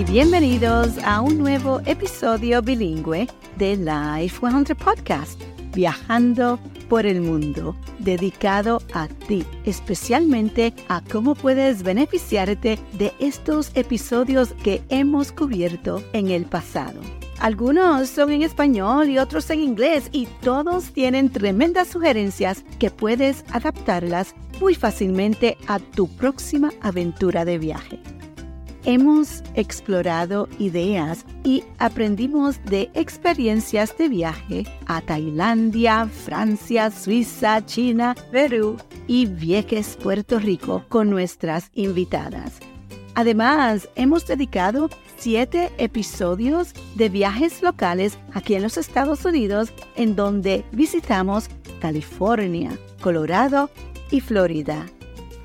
y bienvenidos a un nuevo episodio bilingüe de Life 100 Podcast, viajando por el mundo, dedicado a ti, especialmente a cómo puedes beneficiarte de estos episodios que hemos cubierto en el pasado. Algunos son en español y otros en inglés y todos tienen tremendas sugerencias que puedes adaptarlas muy fácilmente a tu próxima aventura de viaje. Hemos explorado ideas y aprendimos de experiencias de viaje a Tailandia, Francia, Suiza, China, Perú y Vieques, Puerto Rico con nuestras invitadas. Además, hemos dedicado siete episodios de viajes locales aquí en los Estados Unidos en donde visitamos California, Colorado y Florida.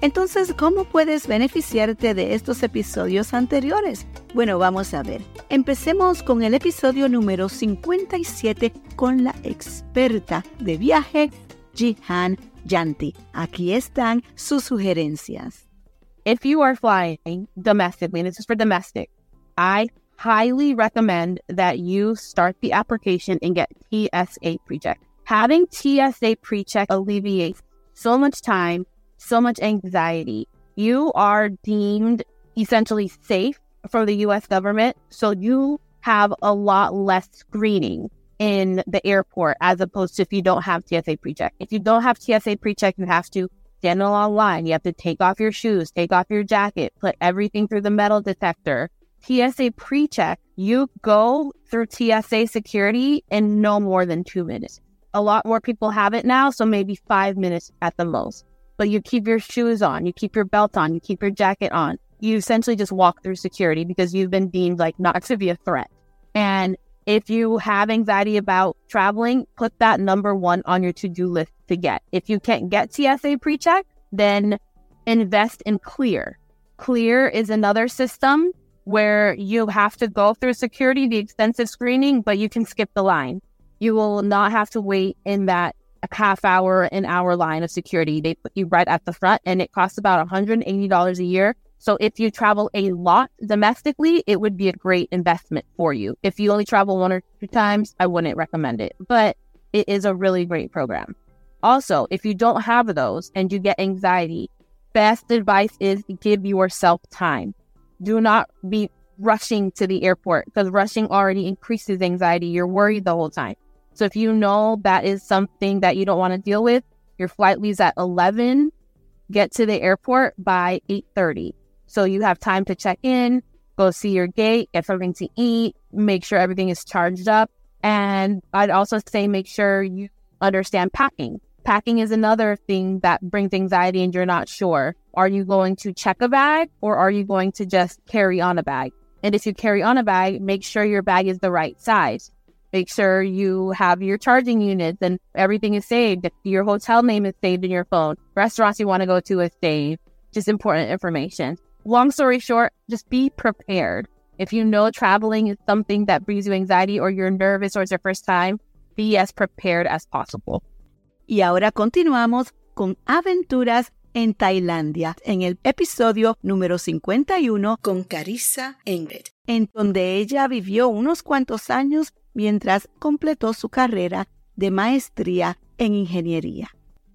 Entonces, ¿cómo puedes beneficiarte de estos episodios anteriores? Bueno, vamos a ver. Empecemos con el episodio número 57 con la experta de viaje, Jihan Yanti. Aquí están sus sugerencias. If you are flying domestically, and this is for domestic, I highly recommend that you start the application and get TSA PreCheck. Having TSA PreCheck alleviates so much time so much anxiety. You are deemed essentially safe from the US government. So you have a lot less screening in the airport as opposed to if you don't have TSA PreCheck. If you don't have TSA PreCheck, you have to stand in a line. You have to take off your shoes, take off your jacket, put everything through the metal detector. TSA PreCheck, you go through TSA security in no more than two minutes. A lot more people have it now, so maybe five minutes at the most but you keep your shoes on, you keep your belt on, you keep your jacket on. You essentially just walk through security because you've been deemed like not to be a threat. And if you have anxiety about traveling, put that number one on your to do list to get. If you can't get TSA pre check, then invest in Clear. Clear is another system where you have to go through security, the extensive screening, but you can skip the line. You will not have to wait in that a half hour, an hour line of security. They put you right at the front and it costs about $180 a year. So if you travel a lot domestically, it would be a great investment for you. If you only travel one or two times, I wouldn't recommend it, but it is a really great program. Also, if you don't have those and you get anxiety, best advice is give yourself time. Do not be rushing to the airport because rushing already increases anxiety. You're worried the whole time. So if you know that is something that you don't want to deal with, your flight leaves at 11, get to the airport by 8:30. So you have time to check in, go see your gate, get something to eat, make sure everything is charged up. And I'd also say make sure you understand packing. Packing is another thing that brings anxiety and you're not sure. Are you going to check a bag or are you going to just carry on a bag? And if you carry on a bag, make sure your bag is the right size. Make sure you have your charging units and everything is saved. Your hotel name is saved in your phone. Restaurants you want to go to is saved. Just important information. Long story short, just be prepared. If you know traveling is something that brings you anxiety or you're nervous or it's your first time, be as prepared as possible. Y ahora continuamos con aventuras en Tailandia, en el episodio número 51 con Charissa Engret, en donde ella vivió unos cuantos años mientras completó su carrera de maestría en ingeniería.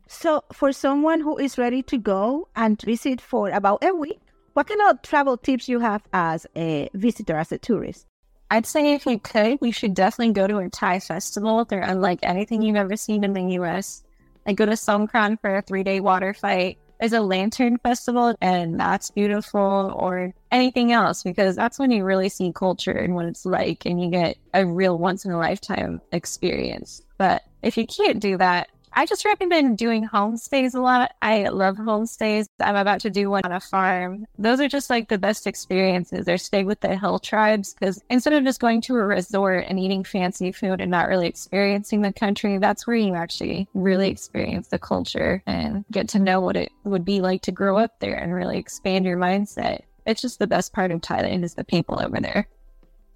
So, for someone who is ready to go and visit for about a week, what kind of travel tips you have as a visitor, as a tourist? I'd say if you could, we should definitely go to a Thai festival. They're unlike anything you've ever seen in the US. I go to Songkran for a three day water fight there's a lantern festival and that's beautiful or anything else because that's when you really see culture and what it's like and you get a real once in a lifetime experience. But if you can't do that, I just recommend doing homestays a lot. I love homestays. I'm about to do one on a farm. Those are just like the best experiences. Or stay with the hill tribes because instead of just going to a resort and eating fancy food and not really experiencing the country, that's where you actually really experience the culture and get to know what it would be like to grow up there and really expand your mindset. It's just the best part of Thailand is the people over there.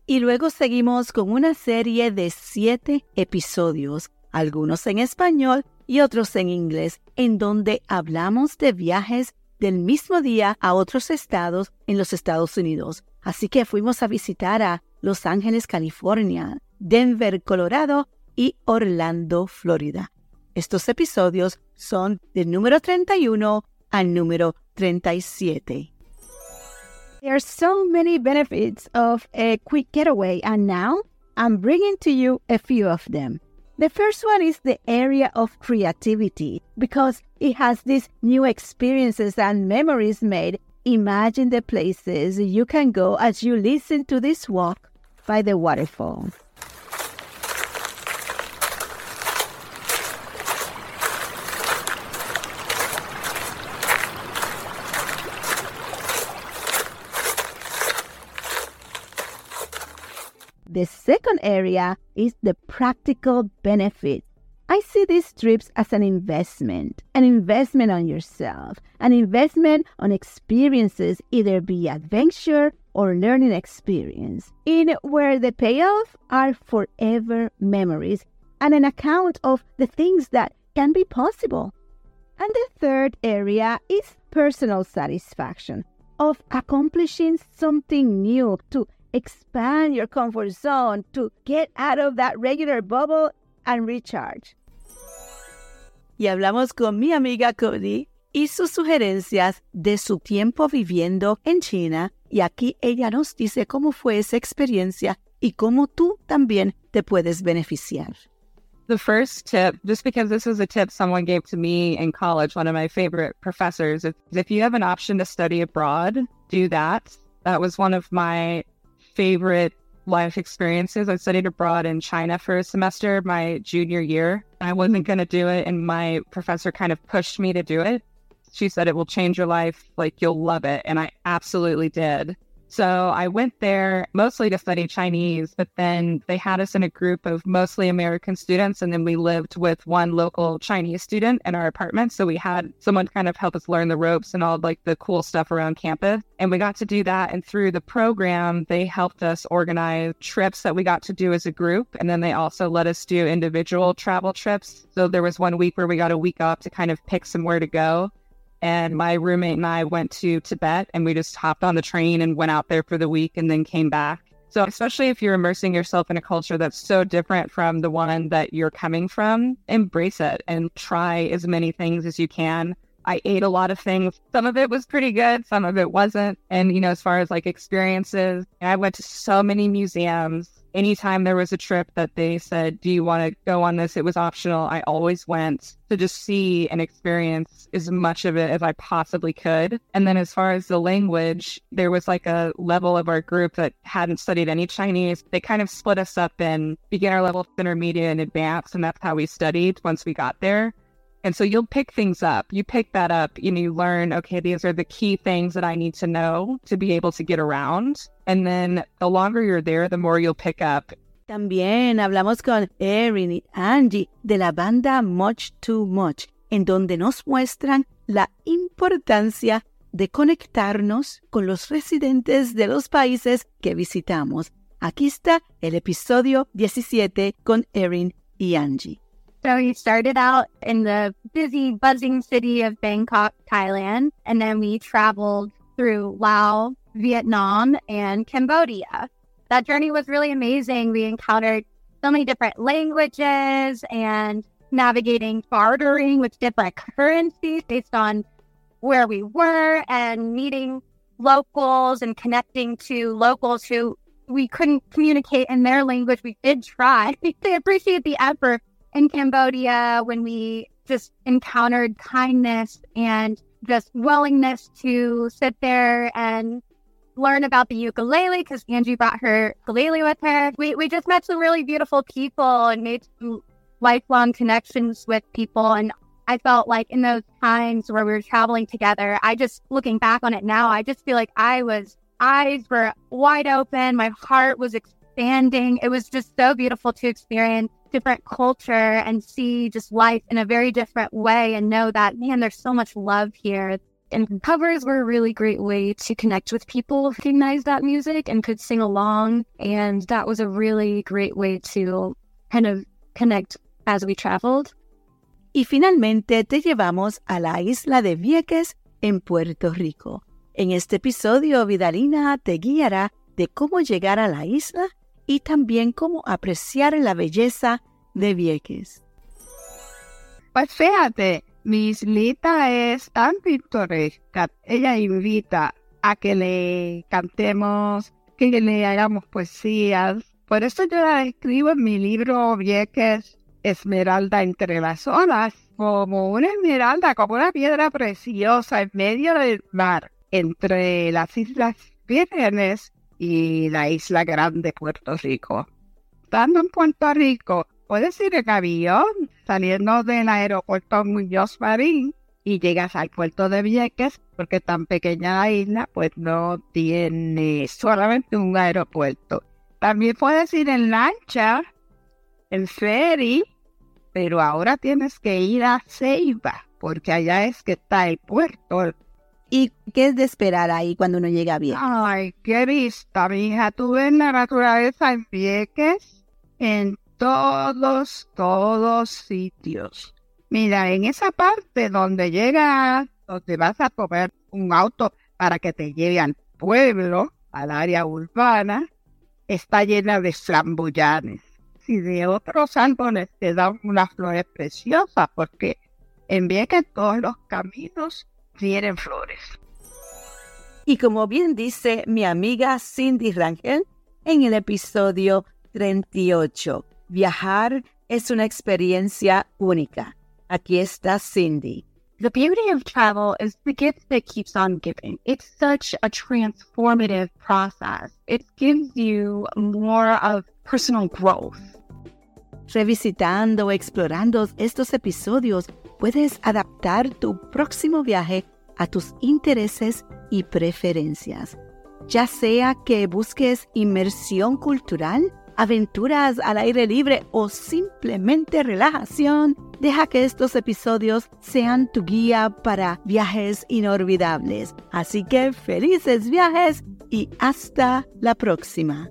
Y luego seguimos con una serie de siete episodios algunos en español y otros en inglés, en donde hablamos de viajes del mismo día a otros estados en los Estados Unidos. Así que fuimos a visitar a Los Ángeles, California, Denver, Colorado y Orlando, Florida. Estos episodios son del número 31 al número 37. There are so many benefits of a quick getaway, and now I'm bringing to you a few of them. The first one is the area of creativity because it has these new experiences and memories made. Imagine the places you can go as you listen to this walk by the waterfall. The second area is the practical benefit. I see these trips as an investment, an investment on yourself, an investment on experiences, either be adventure or learning experience, in where the payoff are forever memories and an account of the things that can be possible. And the third area is personal satisfaction of accomplishing something new to expand your comfort zone to get out of that regular bubble and recharge. Y hablamos con mi amiga Cody y sus sugerencias de su tiempo viviendo en China. Y aquí ella nos dice cómo fue esa experiencia y cómo tú también te puedes beneficiar. The first tip, just because this was a tip someone gave to me in college, one of my favorite professors, is if you have an option to study abroad, do that. That was one of my favorite life experiences. I studied abroad in China for a semester my junior year. I wasn't going to do it, and my professor kind of pushed me to do it. She said it will change your life, like you'll love it. And I absolutely did. So I went there mostly to study Chinese, but then they had us in a group of mostly American students. And then we lived with one local Chinese student in our apartment. So we had someone kind of help us learn the ropes and all like the cool stuff around campus. And we got to do that. And through the program, they helped us organize trips that we got to do as a group. And then they also let us do individual travel trips. So there was one week where we got a week off to kind of pick somewhere to go and my roommate and I went to Tibet and we just hopped on the train and went out there for the week and then came back. So, especially if you're immersing yourself in a culture that's so different from the one that you're coming from, embrace it and try as many things as you can. I ate a lot of things. Some of it was pretty good, some of it wasn't. And, you know, as far as like experiences, I went to so many museums anytime there was a trip that they said, Do you want to go on this? It was optional. I always went to just see and experience as much of it as I possibly could. And then, as far as the language, there was like a level of our group that hadn't studied any Chinese. They kind of split us up in beginner level, intermediate, and advanced. And that's how we studied once we got there. And so you'll pick things up. You pick that up and you learn, okay, these are the key things that I need to know to be able to get around. And then the longer you're there, the more you'll pick up. También hablamos con Erin y Angie de la banda Much 2 Much, en donde nos muestran la importancia de conectarnos con los residentes de los países que visitamos. Aquí está el episodio 17 con Erin y Angie. So we started out in the busy, buzzing city of Bangkok, Thailand, and then we traveled through Laos, Vietnam, and Cambodia. That journey was really amazing. We encountered so many different languages and navigating bartering with different currencies based on where we were and meeting locals and connecting to locals who we couldn't communicate in their language. We did try. They appreciate the effort in Cambodia when we just encountered kindness and just willingness to sit there and learn about the ukulele because Angie brought her ukulele with her. We, we just met some really beautiful people and made some lifelong connections with people. And I felt like in those times where we were traveling together, I just looking back on it now, I just feel like I was eyes were wide open, my heart was expanding. It was just so beautiful to experience different culture and see just life in a very different way and know that, man, there's so much love here. And covers were a really great way to connect with people, recognize that music and could sing along. And that was a really great way to kind of connect as we traveled. Y finalmente te llevamos a la isla de Vieques en Puerto Rico. En este episodio, Vidalina te guiará de cómo llegar a la isla y también cómo apreciar la belleza de Vieques. Pues fíjate, mi islita es tan pintoresca. Ella invita a que le cantemos, que le hagamos poesías. Por eso yo la escribo en mi libro Vieques Esmeralda entre las olas, como una esmeralda, como una piedra preciosa en medio del mar, entre las Islas Vírgenes y la isla grande Puerto Rico. Estando en Puerto Rico, puedes ir en avión saliendo del aeropuerto Muñoz Marín y llegas al puerto de Vieques, porque tan pequeña la isla, pues no tiene solamente un aeropuerto. También puedes ir en lancha, en ferry, pero ahora tienes que ir a Ceiba, porque allá es que está el puerto. ¿Y qué es de esperar ahí cuando uno llega bien? Ay, qué vista, mi hija. Tú ves la naturaleza en Vieques, en todos, todos sitios. Mira, en esa parte donde llegas, donde vas a comer un auto para que te lleve al pueblo, al área urbana, está llena de flamboyanes y de otros árboles que dan unas flores preciosas, porque en Vieques todos los caminos tienen flores. Y como bien dice mi amiga Cindy Rangel en el episodio 38, viajar es una experiencia única. Aquí está Cindy. The beauty of travel is the gift that keeps on giving. It's such a transformative process. It gives you more of personal growth. Revisitando o explorando estos episodios, puedes adaptar tu próximo viaje a tus intereses y preferencias. Ya sea que busques inmersión cultural, aventuras al aire libre o simplemente relajación, deja que estos episodios sean tu guía para viajes inolvidables. Así que felices viajes y hasta la próxima.